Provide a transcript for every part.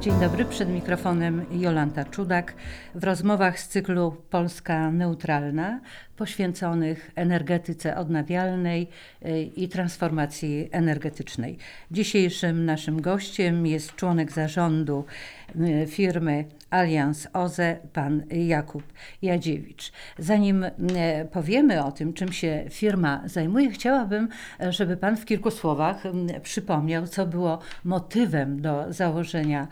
Dzień dobry, przed mikrofonem Jolanta Czudak. W rozmowach z cyklu Polska Neutralna poświęconych energetyce odnawialnej y, i transformacji energetycznej. Dzisiejszym naszym gościem jest członek zarządu y, firmy Alians OZE, pan Jakub Jadziewicz. Zanim y, powiemy o tym, czym się firma zajmuje, chciałabym, żeby pan w kilku słowach przypomniał, co było motywem do założenia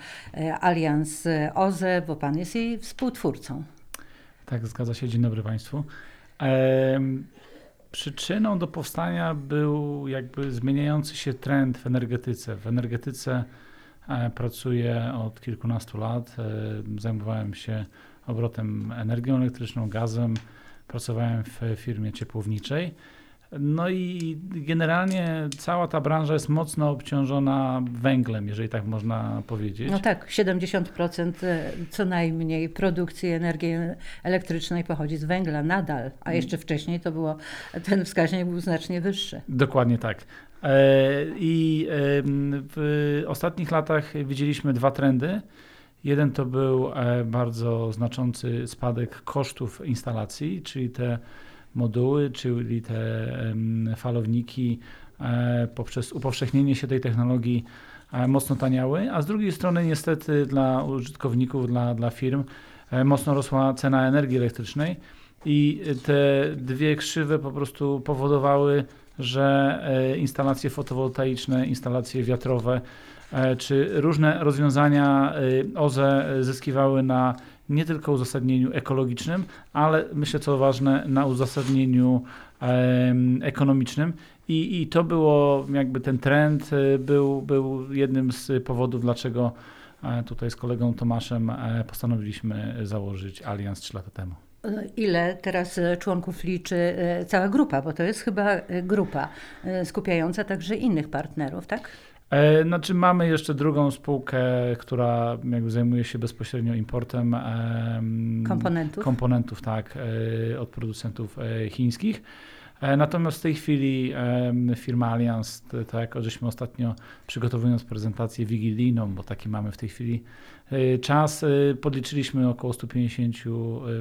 Alians OZE, bo pan jest jej współtwórcą. Tak, zgadza się. Dzień dobry Państwu. Przyczyną do powstania był jakby zmieniający się trend w energetyce. W energetyce e, pracuję od kilkunastu lat. E, zajmowałem się obrotem energią elektryczną, gazem. Pracowałem w firmie ciepłowniczej. No i generalnie cała ta branża jest mocno obciążona węglem, jeżeli tak można powiedzieć. No tak, 70% e, co najmniej produkcji energii elektrycznej pochodzi z węgla nadal, a jeszcze wcześniej to było, ten wskaźnik był znacznie wyższy. Dokładnie tak. E, I w ostatnich latach widzieliśmy dwa trendy. Jeden to był e, bardzo znaczący spadek kosztów instalacji, czyli te moduły, czyli te falowniki e, poprzez upowszechnienie się tej technologii e, mocno taniały, a z drugiej strony niestety dla użytkowników, dla, dla firm e, mocno rosła cena energii elektrycznej i te dwie krzywe po prostu powodowały, że instalacje fotowoltaiczne, instalacje wiatrowe czy różne rozwiązania OZE zyskiwały na nie tylko uzasadnieniu ekologicznym, ale myślę, co ważne, na uzasadnieniu ekonomicznym. I, I to było jakby ten trend e, był, był jednym z powodów, dlaczego e, tutaj z kolegą Tomaszem e, postanowiliśmy założyć Alians 3 lata temu. Ile teraz członków liczy cała grupa, bo to jest chyba grupa skupiająca także innych partnerów, tak? E, znaczy mamy jeszcze drugą spółkę, która jakby zajmuje się bezpośrednio importem komponentów, komponentów tak, e, od producentów e, chińskich. Natomiast w tej chwili firma Allianz, tak jak żeśmy ostatnio przygotowując prezentację wigilijną, bo taki mamy w tej chwili czas, podliczyliśmy około 150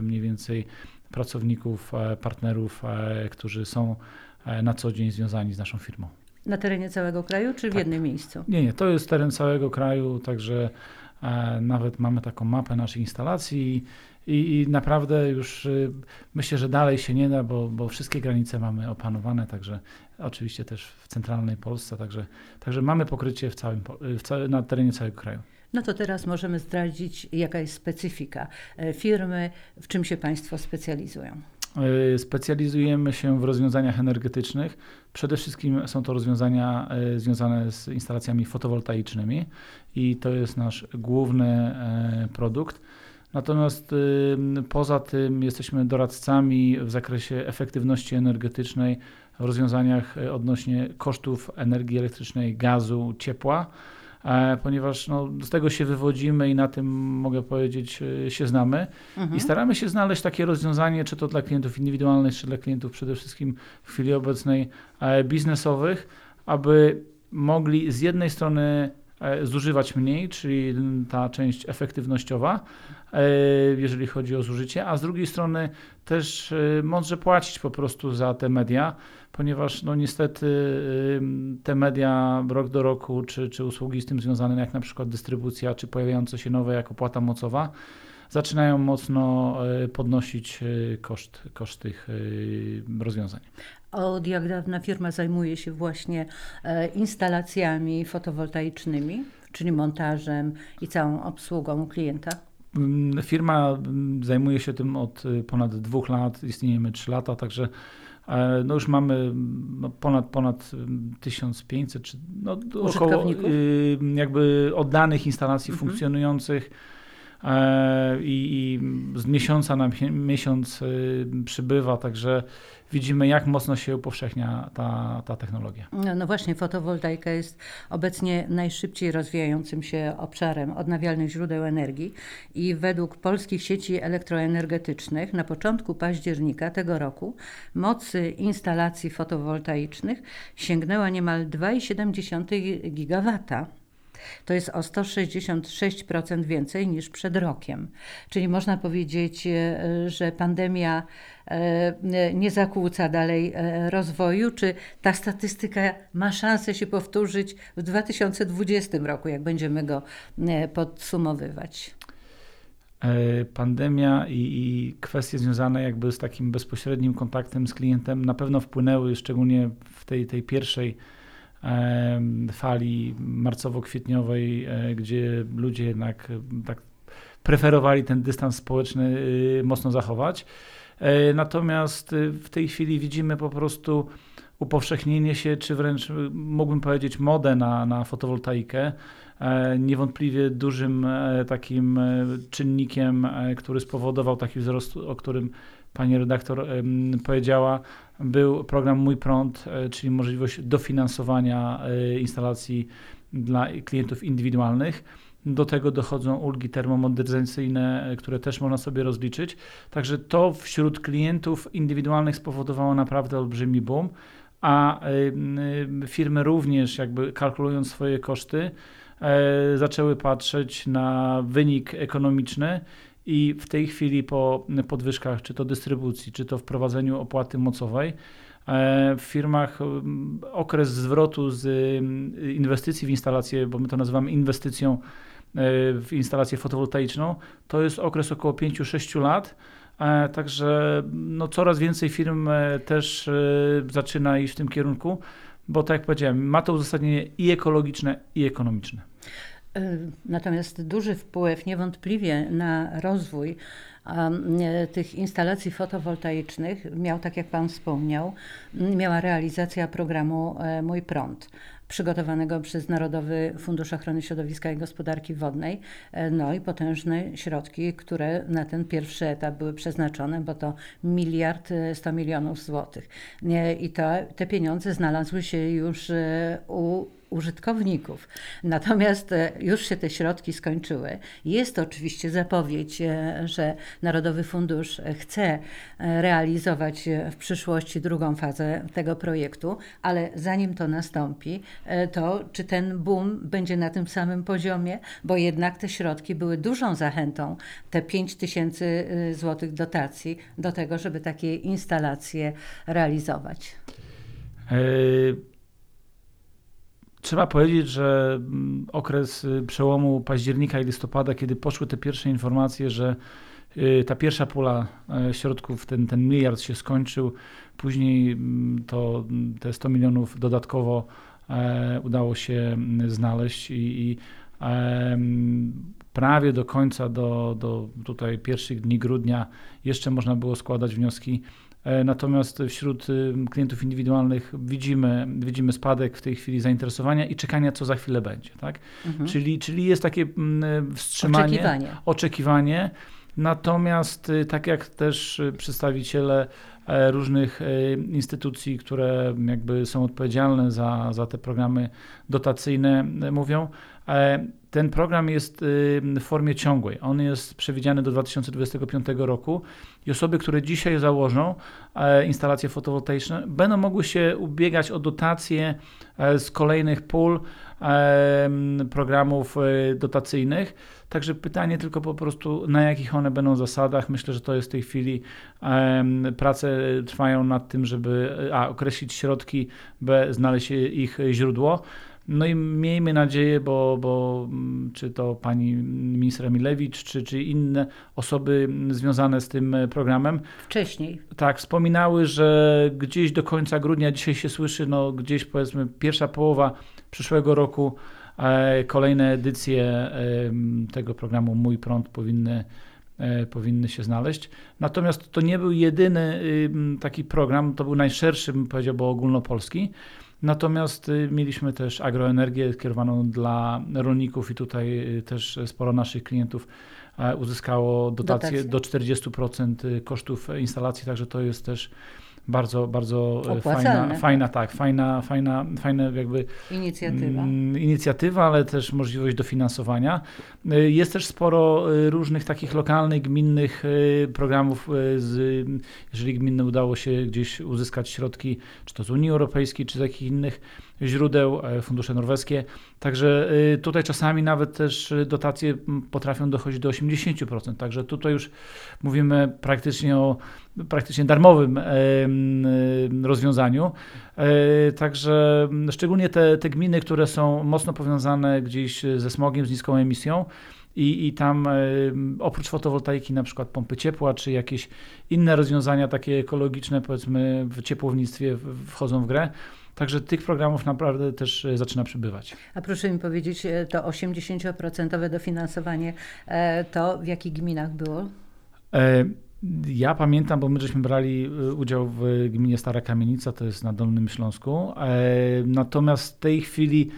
mniej więcej pracowników, partnerów, którzy są na co dzień związani z naszą firmą. Na terenie całego kraju, czy w tak. jednym miejscu? Nie, nie, to jest teren całego kraju, także e, nawet mamy taką mapę naszych instalacji i, i naprawdę już y, myślę, że dalej się nie da, bo, bo wszystkie granice mamy opanowane, także oczywiście też w centralnej Polsce, także, także mamy pokrycie w całym, w całym, na terenie całego kraju. No to teraz możemy zdradzić, jaka jest specyfika e, firmy, w czym się Państwo specjalizują. E, specjalizujemy się w rozwiązaniach energetycznych. Przede wszystkim są to rozwiązania e, związane z instalacjami fotowoltaicznymi i to jest nasz główny e, produkt. Natomiast poza tym jesteśmy doradcami w zakresie efektywności energetycznej, rozwiązaniach odnośnie kosztów energii elektrycznej, gazu, ciepła. E, ponieważ no, z tego się wywodzimy i na tym mogę powiedzieć e, się znamy. Mhm. I staramy się znaleźć takie rozwiązanie, czy to dla klientów indywidualnych, czy dla klientów przede wszystkim w chwili obecnej e, biznesowych, aby mogli z jednej strony zużywać mniej, czyli ta część efektywnościowa, jeżeli chodzi o zużycie, a z drugiej strony też mądrze płacić po prostu za te media, ponieważ no niestety te media rok do roku, czy, czy usługi z tym związane, jak na przykład dystrybucja, czy pojawiające się nowe jako płata mocowa, zaczynają mocno e, podnosić e, koszt, koszt tych e, rozwiązań. Od jak dawna firma zajmuje się właśnie instalacjami fotowoltaicznymi, czyli montażem i całą obsługą klienta? Mm, firma mm, zajmuje się tym od ponad dwóch lat, istniejemy trzy lata, także E, no już mamy no, ponad, ponad 1500 czy no, około y, jakby oddanych instalacji mhm. funkcjonujących e, i, i, z miesiąca na miesiąc y, przybywa, także widzimy, jak mocno się upowszechnia ta, ta technologia. No, no, właśnie, fotowoltaika jest obecnie najszybciej rozwijającym się obszarem odnawialnych źródeł energii i według polskich sieci elektroenergetycznych na początku października tego roku mocy instalacji fotowoltaicznych sięgnęła niemal 2,7 gigawata To jest o 166% więcej niż przed rokiem. Czyli można powiedzieć, że pandemia nie zakłóca dalej rozwoju. Czy ta statystyka ma szansę się powtórzyć w 2020 roku, jak będziemy go podsumowywać? E, pandemia i, i, kwestie związane jakby z takim bezpośrednim kontaktem z klientem na pewno wpłynęły, szczególnie w tej, tej pierwszej e, fali marcowo-kwietniowej, e, gdzie ludzie jednak tak preferowali ten dystans społeczny mocno zachować. Natomiast w tej chwili widzimy po prostu upowszechnienie się, czy wręcz mógłbym powiedzieć modę na, na fotowoltaikę. E, niewątpliwie dużym e, takim e, czynnikiem, który spowodował taki wzrost, o którym pani redaktor powiedziała, był program Mój Prąd, czyli możliwość dofinansowania instalacji dla klientów indywidualnych. Do tego dochodzą ulgi termomodernizacyjne, które też można sobie rozliczyć. Także to wśród klientów indywidualnych spowodowało naprawdę olbrzymi boom, a firmy również jakby kalkulując swoje koszty, E, zaczęły patrzeć na wynik ekonomiczny i w tej chwili po podwyżkach, czy to dystrybucji, czy to wprowadzeniu opłaty mocowej, e, w firmach okres zwrotu z inwestycji w instalację, bo my to nazywamy inwestycją e, w instalację fotowoltaiczną, to jest okres około 5-6 lat. Także no, coraz więcej firm też zaczyna iść w tym kierunku bo tak jak powiedziałem, ma to uzasadnienie i ekologiczne, i ekonomiczne. E, natomiast duży wpływ niewątpliwie na rozwój e, tych instalacji fotowoltaicznych miał, tak jak Pan wspomniał, miała realizacja programu e, Mój Prąd przygotowanego przez Narodowy Fundusz Ochrony Środowiska i Gospodarki Wodnej, no i potężne środki, które na ten pierwszy etap były przeznaczone, bo to miliard 100 milionów złotych. I to, te pieniądze znalazły się już u użytkowników. Natomiast e, już się te środki skończyły. Jest oczywiście zapowiedź, e, że Narodowy Fundusz chce e, realizować w przyszłości drugą fazę tego projektu, ale zanim to nastąpi, to czy ten boom będzie na tym samym poziomie, bo jednak te środki były dużą zachętą, te 5 tysięcy złotych dotacji do tego, żeby takie instalacje realizować. Trzeba powiedzieć, że mm, okres y, przełomu października i listopada, kiedy poszły te pierwsze informacje, że y, ta pierwsza pula e, środków, ten, ten miliard się skończył, później mm, to mm, te 100 milionów dodatkowo e, udało się znaleźć i, i e, prawie do końca, do, do tutaj pierwszych dni grudnia jeszcze można było składać wnioski natomiast wśród y, klientów indywidualnych widzimy, widzimy spadek w tej chwili zainteresowania i czekania, co za chwilę będzie. Tak? Mhm. Czyli, czyli jest takie mm, wstrzymanie, oczekiwanie. oczekiwanie. Natomiast y, tak jak też przedstawiciele e, różnych e, instytucji, które jakby są odpowiedzialne za, za te programy dotacyjne mówią, ten program jest w formie ciągłej. On jest przewidziany do 2025 roku i osoby, które dzisiaj założą e, instalacje fotowoltaiczne, będą mogły się ubiegać o dotacje e, z kolejnych pól e, programów dotacyjnych. Także pytanie tylko po prostu, na jakich one będą zasadach. Myślę, że to jest w tej chwili prace trwają nad tym, żeby a, określić środki, b, znaleźć ich źródło. No i miejmy nadzieję, bo, bo mm, czy to pani minister Emilewicz, czy, czy inne osoby związane z tym programem. Wcześniej. Tak, wspominały, że gdzieś do końca grudnia, dzisiaj się słyszy, no gdzieś powiedzmy pierwsza połowa przyszłego roku e, kolejne edycje e, tego programu Mój Prąd powinny e, powinny się znaleźć. Natomiast to nie był jedyny taki program, to był najszerszy, bym powiedział, bo ogólnopolski. Natomiast y, mieliśmy też agroenergię kierowaną dla rolników i tutaj y, też sporo naszych klientów uzyskało dotacje, dotacje. do 40% y, kosztów instalacji, także to jest też bardzo, bardzo e, fajna, fajna, tak, fajna, fajna, fajna jakby inicjatywa. Mm, inicjatywa, ale też możliwość dofinansowania. E, jest też sporo e, różnych takich lokalnych, gminnych programów, z, jeżeli gminne udało się gdzieś uzyskać środki, czy to z Unii Europejskiej, czy z jakichś innych źródeł, fundusze norweskie. Także tutaj czasami nawet też dotacje potrafią dochodzić do 80%. Także tutaj już mówimy praktycznie o praktycznie darmowym rozwiązaniu. Także szczególnie te, te gminy, które są mocno powiązane gdzieś ze smogiem, z niską emisją, i, i tam oprócz fotowoltaiki na przykład pompy ciepła, czy jakieś inne rozwiązania takie ekologiczne powiedzmy w ciepłownictwie wchodzą w grę. Także tych programów naprawdę też e, zaczyna przybywać. A proszę mi powiedzieć, e, to 80% dofinansowanie e, to w jakich gminach było? Ja pamiętam, bo my żeśmy brali udział w gminie Stara Kamienica, to jest na Dolnym Śląsku. Natomiast w tej chwili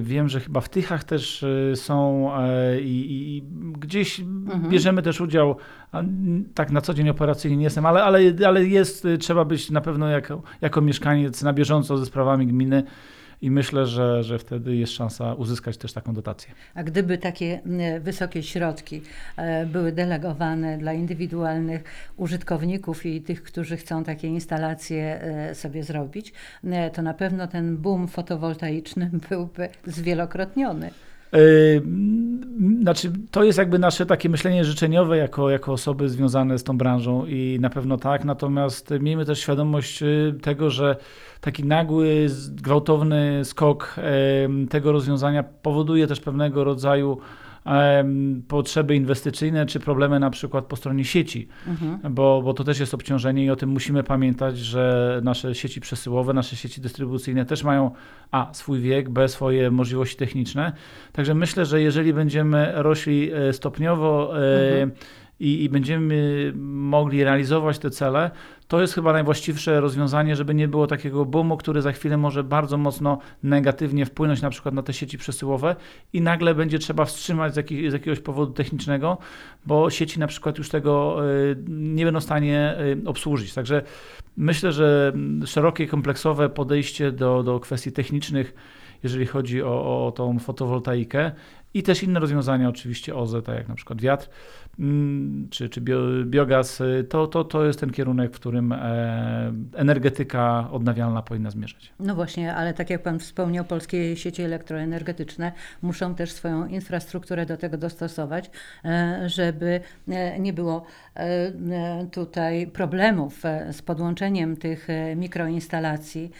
Wiem, że chyba w Tychach też y, są e, i, i gdzieś mhm. bierzemy też udział, tak na co dzień operacyjnie nie jestem, ale, ale, ale jest, y, trzeba być na pewno jako, jako mieszkaniec na bieżąco ze sprawami gminy i myślę, że, że wtedy jest szansa uzyskać też taką dotację. A gdyby takie wysokie środki e, były delegowane dla indywidualnych użytkowników i tych, którzy chcą takie instalacje e, sobie zrobić, to na pewno ten boom fotowoltaiczny byłby zwielokrotniony. Znaczy, to jest jakby nasze takie myślenie życzeniowe jako, jako osoby związane z tą branżą i na pewno tak, natomiast miejmy też świadomość y, tego, że taki nagły, gwałtowny skok tego rozwiązania powoduje też pewnego rodzaju potrzeby inwestycyjne, czy problemy na przykład po stronie sieci, mhm. bo, bo to też jest obciążenie i o tym musimy pamiętać, że nasze sieci przesyłowe, nasze sieci dystrybucyjne też mają a swój wiek, b swoje możliwości techniczne. Także myślę, że jeżeli będziemy rośli e, stopniowo e, mhm i, i będziemy mogli realizować te cele, to jest chyba najwłaściwsze rozwiązanie, żeby nie było takiego boomu, który za chwilę może bardzo mocno negatywnie wpłynąć na przykład na te sieci przesyłowe i nagle będzie trzeba wstrzymać z, jakich, z jakiegoś powodu technicznego, bo sieci na przykład już tego y, nie będą w stanie y, obsłużyć. Także myślę, że szerokie, kompleksowe podejście do, do kwestii technicznych, jeżeli chodzi o, o tą fotowoltaikę i też inne rozwiązania, oczywiście OZE, tak jak na przykład wiatr, Mm, czy, czy bio, biogaz, to, to, to jest ten kierunek, w którym e, energetyka odnawialna powinna zmierzać. No właśnie, ale tak jak Pan wspomniał, polskie sieci elektroenergetyczne muszą też swoją infrastrukturę do tego dostosować, e, żeby e, nie było tutaj problemów z podłączeniem tych mikroinstalacji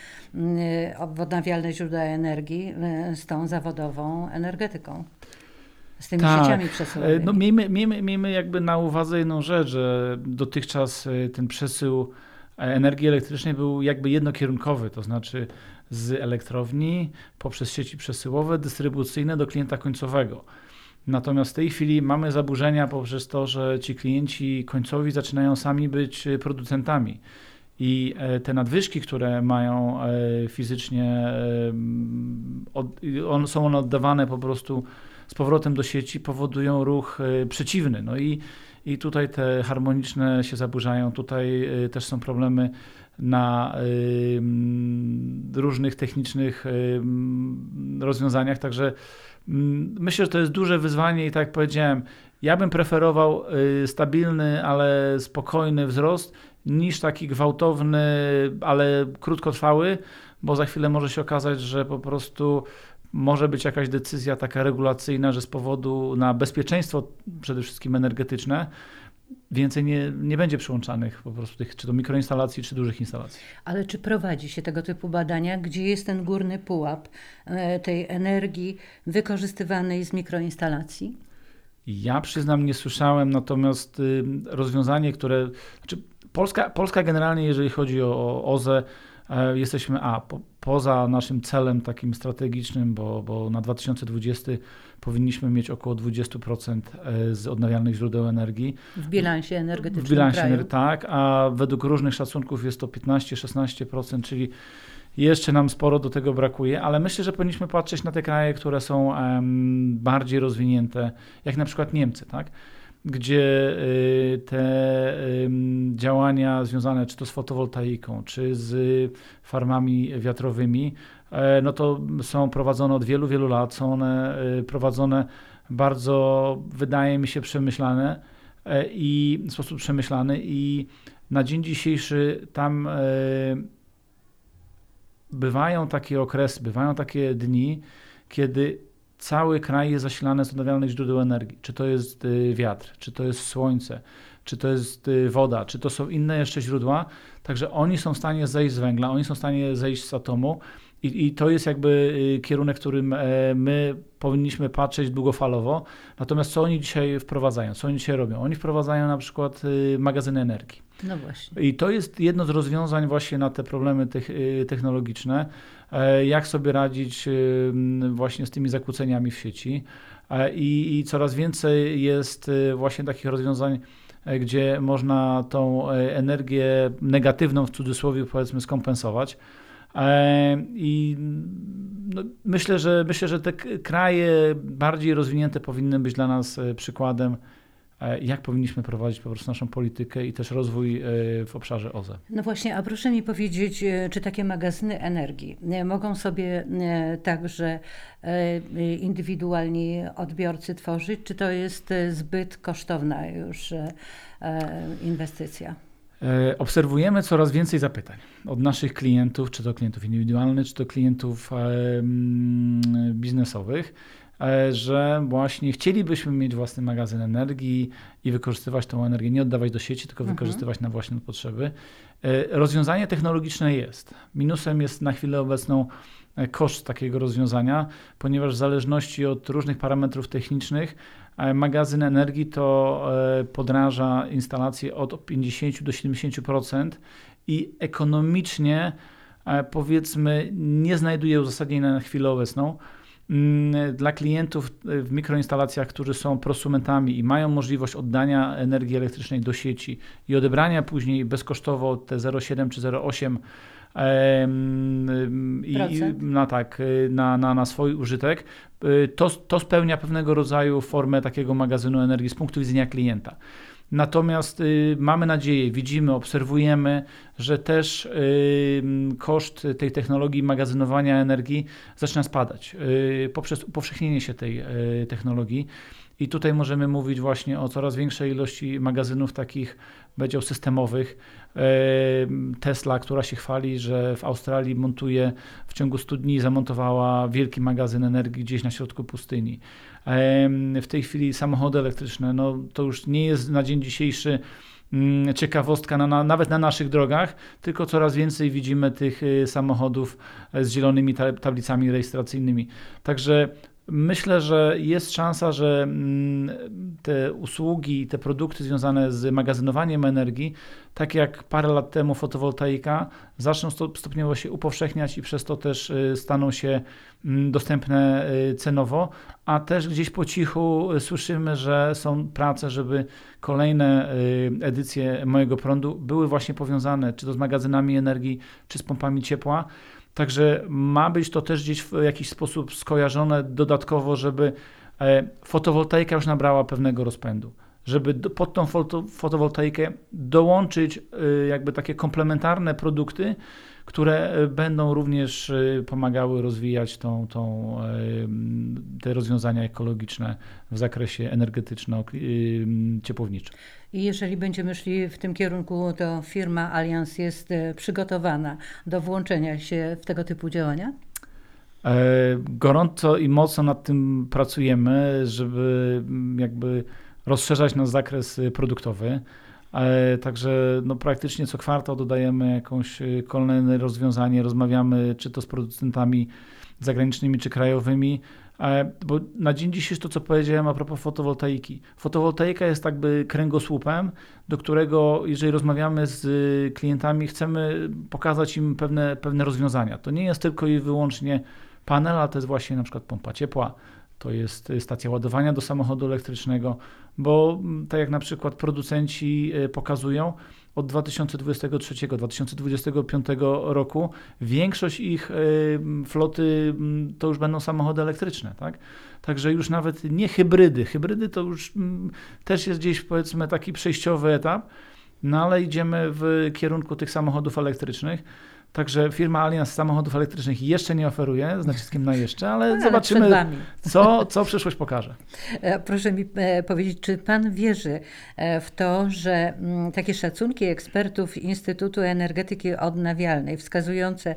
w odnawialne źródła energii z tą zawodową energetyką z tymi tak. sieciami przesyłowymi. No, miejmy, miejmy, miejmy jakby na uwadze jedną rzecz, że dotychczas e, ten przesył e, energii elektrycznej był jakby jednokierunkowy, to znaczy z elektrowni poprzez sieci przesyłowe, dystrybucyjne do klienta końcowego. Natomiast w tej chwili mamy zaburzenia poprzez to, że ci klienci końcowi zaczynają sami być e, producentami. I te nadwyżki, które mają fizycznie, są one oddawane po prostu z powrotem do sieci powodują ruch e, przeciwny. No i, i tutaj te harmoniczne się zaburzają, tutaj e, też są problemy na różnych technicznych rozwiązaniach, także myślę, że to jest duże wyzwanie i tak jak powiedziałem, ja bym preferował stabilny, ale spokojny wzrost niż taki gwałtowny, ale krótkotrwały, bo za chwilę może się okazać, że po prostu może być jakaś decyzja taka regulacyjna, że z powodu na bezpieczeństwo przede wszystkim energetyczne więcej nie, nie będzie przyłączanych po prostu tych, czy to mikroinstalacji, czy dużych instalacji. Ale czy prowadzi się tego typu badania, gdzie jest ten górny pułap e, tej energii wykorzystywanej z mikroinstalacji? Ja przyznam, nie słyszałem, natomiast y, rozwiązanie, które. Znaczy Polska, Polska generalnie, jeżeli chodzi o, o OZE, jesteśmy a po, poza naszym celem takim strategicznym, bo, bo na 2020 powinniśmy mieć około 20% e, z odnawialnych źródeł energii. W bilansie energetycznym W bilansie kraju. tak, a według różnych szacunków jest to 15-16%, czyli jeszcze nam sporo do tego brakuje, ale myślę, że powinniśmy patrzeć na te kraje, które są bardziej rozwinięte, jak na przykład Niemcy, tak? Gdzie y, te działania związane czy to z fotowoltaiką, czy z farmami wiatrowymi, e, no to są prowadzone od wielu, wielu lat. Są one y, prowadzone bardzo, wydaje mi się, przemyślane e, i w sposób przemyślany i na dzień dzisiejszy tam e, bywają takie okresy, bywają takie dni, kiedy cały kraj jest zasilany z odnawialnych źródeł energii. Czy to jest y, wiatr, czy to jest słońce, czy to jest y, woda, czy to są inne jeszcze źródła. Także oni są w stanie zejść z węgla, oni są w stanie zejść z atomu. I, I, to jest jakby y, kierunek, którym e, my powinniśmy patrzeć długofalowo. Natomiast co oni dzisiaj wprowadzają? Co oni dzisiaj robią? Oni wprowadzają na przykład magazyny energii. No właśnie. I to jest jedno z rozwiązań właśnie na te problemy technologiczne. E, jak sobie radzić właśnie z tymi zakłóceniami w sieci. E, I, coraz więcej jest właśnie takich rozwiązań, E, gdzie można tą energię negatywną w cudzysłowie powiedzmy skompensować. I no, myślę, że myślę, że te kraje bardziej rozwinięte powinny być dla nas przykładem jak powinniśmy prowadzić po prostu naszą politykę i też rozwój e, w obszarze OZE. No właśnie, a proszę mi powiedzieć, e, czy takie magazyny energii mogą sobie także indywidualni odbiorcy tworzyć, czy to jest zbyt kosztowna już inwestycja? Obserwujemy coraz więcej zapytań od naszych klientów, czy to klientów indywidualnych, czy to klientów biznesowych E, że właśnie chcielibyśmy mieć własny magazyn energii i wykorzystywać tą energię, nie oddawać do sieci, tylko mhm. wykorzystywać na własne potrzeby. E, rozwiązanie technologiczne jest. Minusem jest na chwilę obecną e, koszt takiego rozwiązania, ponieważ w zależności od różnych parametrów technicznych magazyn energii to podraża instalację od 50 do 70% i ekonomicznie powiedzmy nie znajduje uzasadnienia na chwilę obecną. Mm, dla klientów e, w mikroinstalacjach, którzy są prosumentami i mają możliwość oddania energii elektrycznej do sieci i odebrania później bezkosztowo te 0,7 czy 0,8 i, na, tak, e, na, na, na swój użytek, e, to, to spełnia pewnego rodzaju formę takiego magazynu energii z punktu widzenia klienta. Natomiast y, mamy nadzieję, widzimy, obserwujemy, że też y, koszt tej technologii magazynowania energii zaczyna spadać y, poprzez upowszechnienie się tej y, technologii. I tutaj możemy mówić właśnie o coraz większej ilości magazynów takich, powiedział, systemowych. Y, Tesla, która się chwali, że w Australii montuje w ciągu 100 dni zamontowała wielki magazyn energii gdzieś na środku pustyni w tej chwili samochody elektryczne, no to już nie jest na dzień dzisiejszy mm, ciekawostka na, na, nawet na naszych drogach, tylko coraz więcej widzimy tych y, samochodów e, z zielonymi tablicami rejestracyjnymi. Także Myślę, że jest szansa, że mm, te usługi, te produkty związane z magazynowaniem energii, tak jak parę lat temu fotowoltaika, zaczną stopniowo się upowszechniać i przez to też y, staną się mm, dostępne y, cenowo, a też gdzieś po cichu słyszymy, że są prace, żeby kolejne y, edycje mojego prądu były właśnie powiązane czy to z magazynami energii, czy z pompami ciepła. Także ma być to też gdzieś w jakiś sposób skojarzone dodatkowo, żeby e, fotowoltaika już nabrała pewnego rozpędu. Żeby pod tą fotowoltaikę dołączyć e, jakby takie komplementarne produkty, które e, będą również pomagały rozwijać tą, tą, te rozwiązania ekologiczne w zakresie energetyczno-ciepłowniczym. I jeżeli będziemy szli w tym kierunku, to firma Allianz jest e, przygotowana do włączenia się w tego typu działania? E, gorąco i mocno nad tym pracujemy, żeby mm, jakby rozszerzać nasz zakres y, produktowy. E, także no, praktycznie co kwartał dodajemy jakąś kolejne rozwiązanie, rozmawiamy czy to z producentami zagranicznymi czy krajowymi, E, bo na dzień dzisiejszy to, co powiedziałem a propos fotowoltaiki. Fotowoltaika jest jakby kręgosłupem, do którego, jeżeli rozmawiamy z klientami, chcemy pokazać im pewne, pewne rozwiązania. To nie jest tylko i wyłącznie panel, ale to jest właśnie na przykład pompa ciepła, to jest stacja ładowania do samochodu elektrycznego, bo tak jak na przykład producenci e, pokazują, od 2023-2025 roku większość ich e, floty to już będą samochody elektryczne, tak? Także już nawet nie hybrydy. Hybrydy to już też jest gdzieś powiedzmy taki przejściowy etap, no ale idziemy w kierunku tych samochodów elektrycznych. Także firma Allianz samochodów elektrycznych jeszcze nie oferuje, z naciskiem na jeszcze, ale, ale zobaczymy, co, co przyszłość pokaże. E, Proszę mi e, powiedzieć, czy Pan wierzy e, w to, że mm, takie szacunki ekspertów Instytutu Energetyki Odnawialnej wskazujące,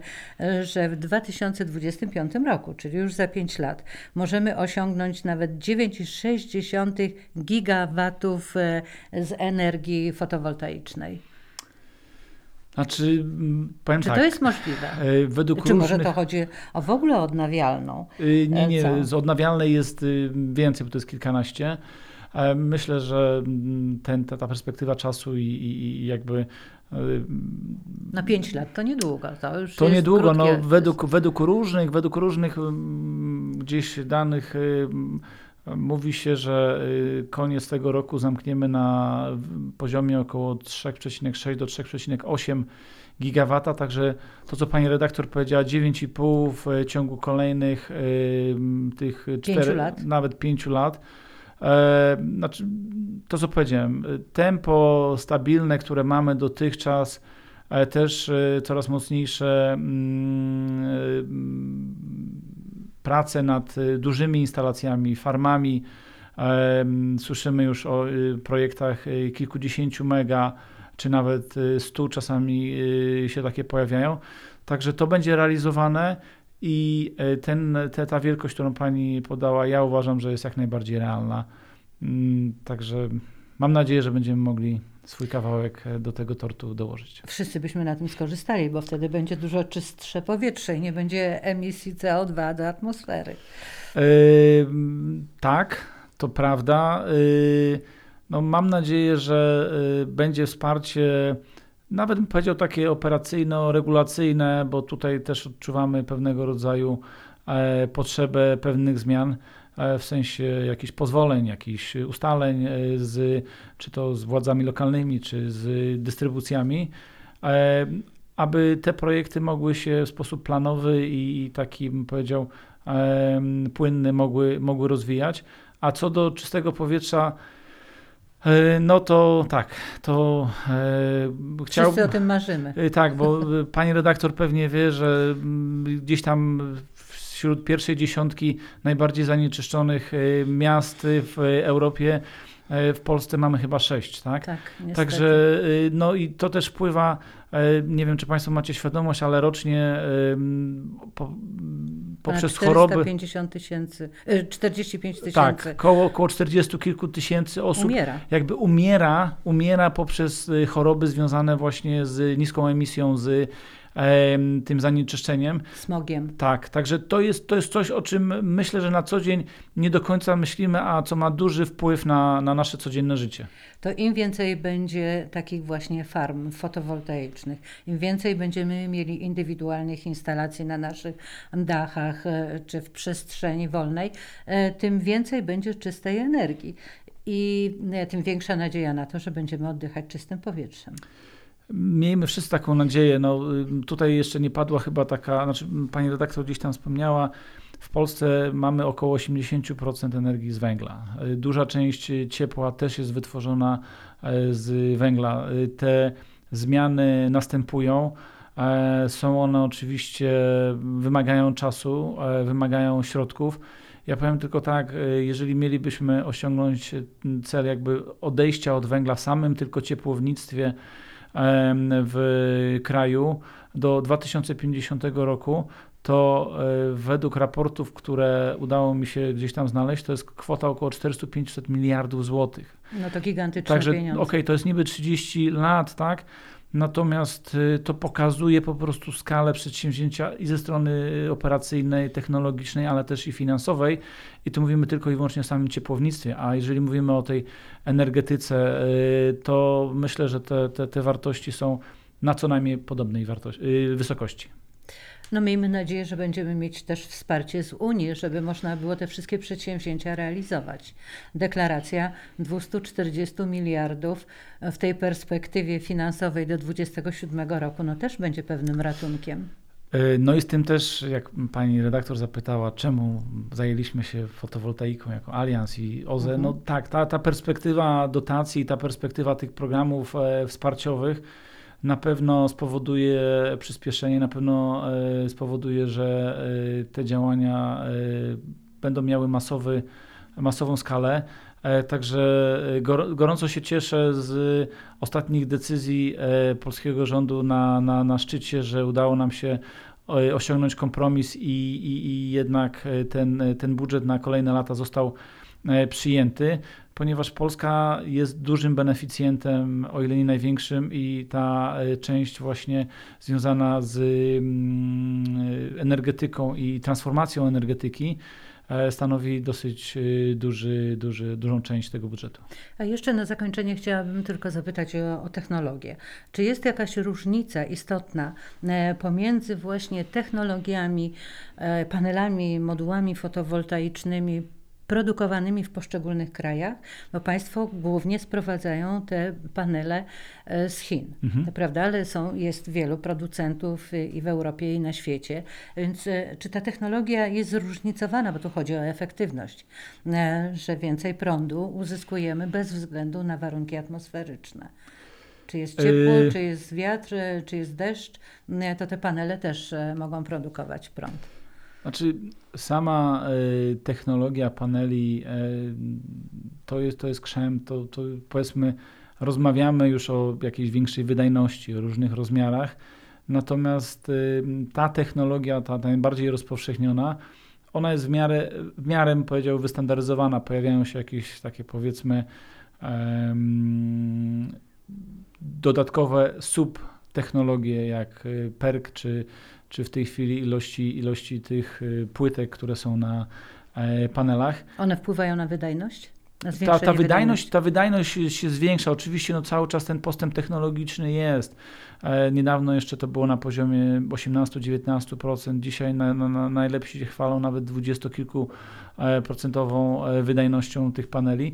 że w 2025 roku, czyli już za 5 lat, możemy osiągnąć nawet 9,6 gigawatów z energii fotowoltaicznej? Znaczy, mm, powiem Czy tak, to jest możliwe? e, według Czy może różnych... to chodzi o w ogóle odnawialną? Y, Nie, E, nie, co? z odnawialnej jest y, więcej, bo to jest kilkanaście. E, Myślę, że mm, ten, ta, ta perspektywa czasu i, i, jakby y, Na 5 lat to niedługo. To już to jest niedługo, no, według, według różnych, według różnych mm, gdzieś danych mówi się, że y, koniec tego roku zamkniemy na poziomie około 3,6 do 3,8 gigawata, także to, co pani redaktor powiedziała, 9,5 w ciągu kolejnych y, tych czterech, lat. nawet 5 lat. E, znaczy, to co powiedziałem, tempo stabilne, które mamy dotychczas, ale też y, coraz mocniejsze mm, prace nad y, dużymi instalacjami, farmami. Słyszymy już o y, projektach y, kilkudziesięciu mega, czy nawet stu czasami się takie pojawiają. Także to będzie realizowane i y, ten, te, ta wielkość, którą pani podała, ja uważam, że jest jak najbardziej realna. Mm, Także mam nadzieję, że będziemy mogli swój kawałek e, do tego tortu dołożyć. Wszyscy byśmy na tym skorzystali, bo wtedy będzie dużo czystsze powietrze i nie będzie emisji CO2 do atmosfery. Ym, tak, to prawda. Yy, No, mam nadzieję, że yy, będzie wsparcie, nawet bym powiedział takie operacyjno-regulacyjne, bo tutaj też odczuwamy pewnego rodzaju e, potrzebę pewnych zmian w sensie jakichś pozwoleń, jakichś ustaleń e, z, czy to z władzami lokalnymi, czy z dystrybucjami, e, aby te projekty mogły się w sposób planowy i taki, bym powiedział, płynny mogły, mogły rozwijać. A co do czystego powietrza, e, no to tak, to e, chciałbym. Wszyscy o tym marzymy. Tak, bo pani redaktor pewnie wie, że mm, gdzieś tam wśród pierwszej dziesiątki najbardziej zanieczyszczonych y, miast w Europie y, w Polsce mamy chyba sześć, tak? Tak, niestety. Także y, no i to też wpływa, nie wiem czy Państwo macie świadomość, ale rocznie po, poprzez Ponad choroby. 450 tysięcy, y, 45 tysięcy Tak, koło, około 40 kilku tysięcy osób umiera. jakby umiera, umiera poprzez choroby związane właśnie z niską emisją, z tym zanieczyszczeniem. Smogiem. Tak, także to jest, to jest coś, o czym myślę, że na co dzień nie do końca myślimy, a co ma duży wpływ na, na nasze codzienne życie. To im więcej będzie takich właśnie farm fotowoltaicznych, im więcej będziemy mieli indywidualnych instalacji na naszych dachach e, czy w przestrzeni wolnej, e, tym więcej będzie czystej energii. I e, tym większa nadzieja na to, że będziemy oddychać czystym powietrzem. Miejmy wszyscy taką nadzieję. No, y, tutaj jeszcze nie padła chyba taka, znaczy pani redaktor gdzieś tam wspomniała, w Polsce mamy około 80% energii z węgla. Y, Duża część ciepła też jest wytworzona y, z węgla. Te zmiany następują. E, Są one oczywiście, wymagają czasu, e, wymagają środków. Ja powiem tylko tak, e, jeżeli mielibyśmy osiągnąć cel jakby odejścia od węgla w samym tylko ciepłownictwie w kraju do 2050 roku, to e, według raportów, które udało mi się gdzieś tam znaleźć, to jest kwota około 400-500 miliardów złotych. No to gigantyczne Także okej, pieniądze. to jest niby 30 lat, tak? Natomiast y, to pokazuje po prostu skalę przedsięwzięcia i ze strony operacyjnej, technologicznej, ale też i finansowej. I tu mówimy tylko i wyłącznie o samym ciepłownictwie. A jeżeli mówimy o tej energetyce, y, to myślę, że te, te, te wartości są na co najmniej podobnej wartości, y, wysokości. No miejmy nadzieję, że będziemy mieć też wsparcie z Unii, żeby można było te wszystkie przedsięwzięcia realizować. Deklaracja 240 miliardów w tej perspektywie finansowej do 2027 roku no też będzie pewnym ratunkiem. Y, No i z tym też, jak pani redaktor zapytała, czemu zajęliśmy się fotowoltaiką jako Allianz i OZE, Mhm. no tak, ta, ta perspektywa dotacji, ta perspektywa tych programów e, wsparciowych na pewno spowoduje przyspieszenie, na pewno spowoduje, że te działania będą miały masowy, masową skalę. Także gorąco się cieszę z ostatnich decyzji polskiego rządu na, na, na szczycie, że udało nam się osiągnąć kompromis i, i, i jednak ten, ten budżet na kolejne lata został e, przyjęty, ponieważ Polska jest dużym beneficjentem, o ile nie największym, i ta e, część właśnie związana z mm, energetyką i transformacją energetyki E, stanowi dosyć e, duży, duży, dużą część tego budżetu. A jeszcze na zakończenie chciałabym tylko zapytać o, o technologię. Czy jest jakaś różnica istotna pomiędzy właśnie technologiami, panelami, modułami fotowoltaicznymi produkowanymi w poszczególnych krajach, bo państwo głównie sprowadzają te panele e, z Chin, mhm. prawda? Ale są, jest wielu producentów i w Europie, i na świecie. Więc e, czy ta technologia jest zróżnicowana, bo tu chodzi o efektywność, e, że więcej prądu uzyskujemy bez względu na warunki atmosferyczne czy jest ciepło, yy... czy jest wiatr, czy jest deszcz, to te panele też mogą produkować prąd. Znaczy, sama y, technologia paneli y, to, jest, to jest krzem, to, to powiedzmy, rozmawiamy już o jakiejś większej wydajności, o różnych rozmiarach. Natomiast y, ta technologia, ta najbardziej rozpowszechniona, ona jest w miarę, w miarę powiedział, wystandaryzowana. Pojawiają się jakieś takie powiedzmy dodatkowe subtechnologie jak PERK czy czy w tej chwili ilości, ilości tych y, płytek, które są na e, panelach. One wpływają na wydajność? ta, ta, wydajność, ta wydajność się zwiększa. Oczywiście no, cały czas ten postęp technologiczny jest. E, niedawno jeszcze to było na poziomie 18-19%. Dzisiaj na, na, na najlepsi się chwalą nawet 20 kilku e, procentową e, wydajnością tych paneli.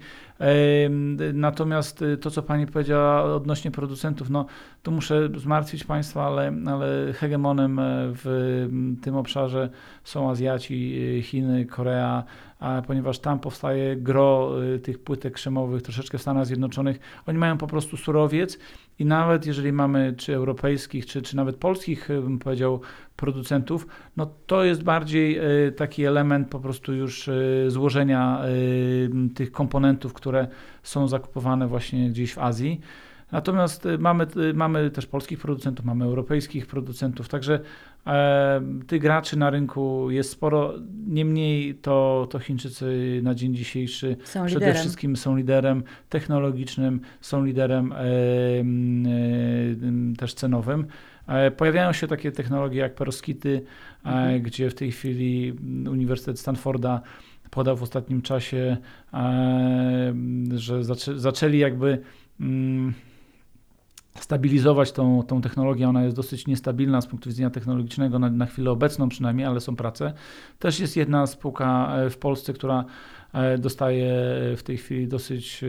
Natomiast to, co Pani powiedziała odnośnie producentów, no tu muszę zmartwić Państwa, ale, ale hegemonem w tym obszarze są Azjaci, Chiny, Korea, ponieważ tam powstaje gro tych płytek krzemowych troszeczkę w Stanach Zjednoczonych. Oni mają po prostu surowiec i nawet jeżeli mamy czy europejskich, czy, czy nawet polskich, bym powiedział, producentów, no to jest bardziej e, taki element po prostu już e, złożenia e, tych komponentów, które są zakupowane właśnie gdzieś w Azji. Natomiast mamy, mamy też polskich producentów, mamy europejskich producentów, także e, tych graczy na rynku jest sporo. Niemniej to, to Chińczycy na dzień dzisiejszy są przede liderem. wszystkim są liderem technologicznym, są liderem e, e, też cenowym. E, pojawiają się takie technologie jak peroskity, e, mhm. gdzie w tej chwili Uniwersytet Stanforda podał w ostatnim czasie, e, że zaczę, zaczęli jakby mm, stabilizować tą, tą technologię. Ona jest dosyć niestabilna z punktu widzenia technologicznego, na, na chwilę obecną przynajmniej, ale są prace. Też jest jedna spółka e, w Polsce, która e, dostaje w tej chwili dosyć e,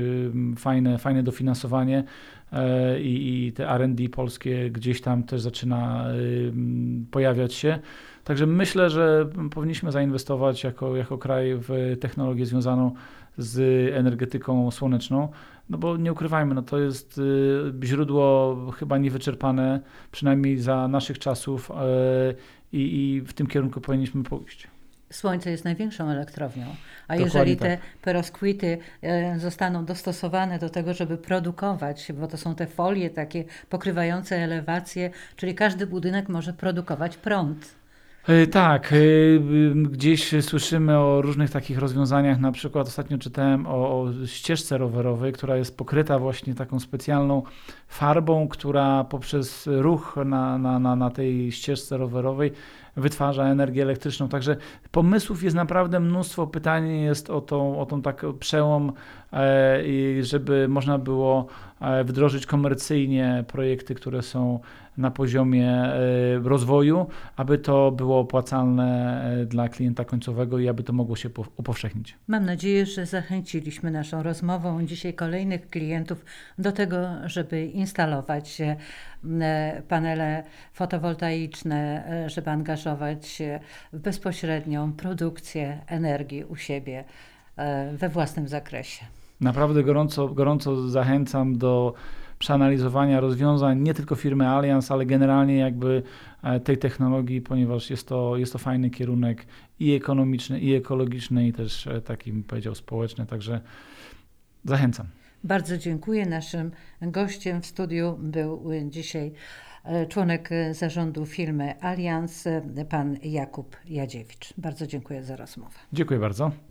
fajne, fajne dofinansowanie i, i te R&D polskie gdzieś tam też zaczyna pojawiać się. Także myślę, że powinniśmy zainwestować jako, jako kraj w technologię związaną z energetyką słoneczną, no bo nie ukrywajmy, no to jest y, źródło chyba niewyczerpane, przynajmniej za naszych czasów y, i, i w tym kierunku powinniśmy pójść. Słońce jest największą elektrownią, a Dokładnie jeżeli te tak. peroskwity y, zostaną dostosowane do tego, żeby produkować, bo to są te folie takie pokrywające elewację, czyli każdy budynek może produkować prąd. E, tak, e, gdzieś słyszymy o różnych takich rozwiązaniach. Na przykład ostatnio czytałem o, o, ścieżce rowerowej, która jest pokryta właśnie taką specjalną farbą, która poprzez ruch na, na, na, na tej ścieżce rowerowej wytwarza energię elektryczną. Także pomysłów jest naprawdę mnóstwo. Pytanie jest o tą, o tą tak przełom, e, żeby można było wdrożyć komercyjnie projekty, które są na poziomie e, rozwoju, aby to było opłacalne e, dla klienta końcowego i aby to mogło się upowszechnić. Mam nadzieję, że zachęciliśmy naszą rozmową dzisiaj kolejnych klientów do tego, żeby instalować e, panele fotowoltaiczne, żeby angażować się w bezpośrednią produkcję energii u siebie we własnym zakresie. Naprawdę gorąco, gorąco zachęcam do przeanalizowania rozwiązań nie tylko firmy Allianz, ale generalnie jakby e, tej technologii, ponieważ jest to, jest to fajny kierunek i ekonomiczny, i ekologiczny, i też e, taki, bym powiedział, społeczny. Także zachęcam. Bardzo dziękuję. Naszym gościem w studiu był dzisiaj e, członek zarządu firmy Allianz, pan Jakub Jadziewicz. Bardzo dziękuję za rozmowę. Dziękuję bardzo.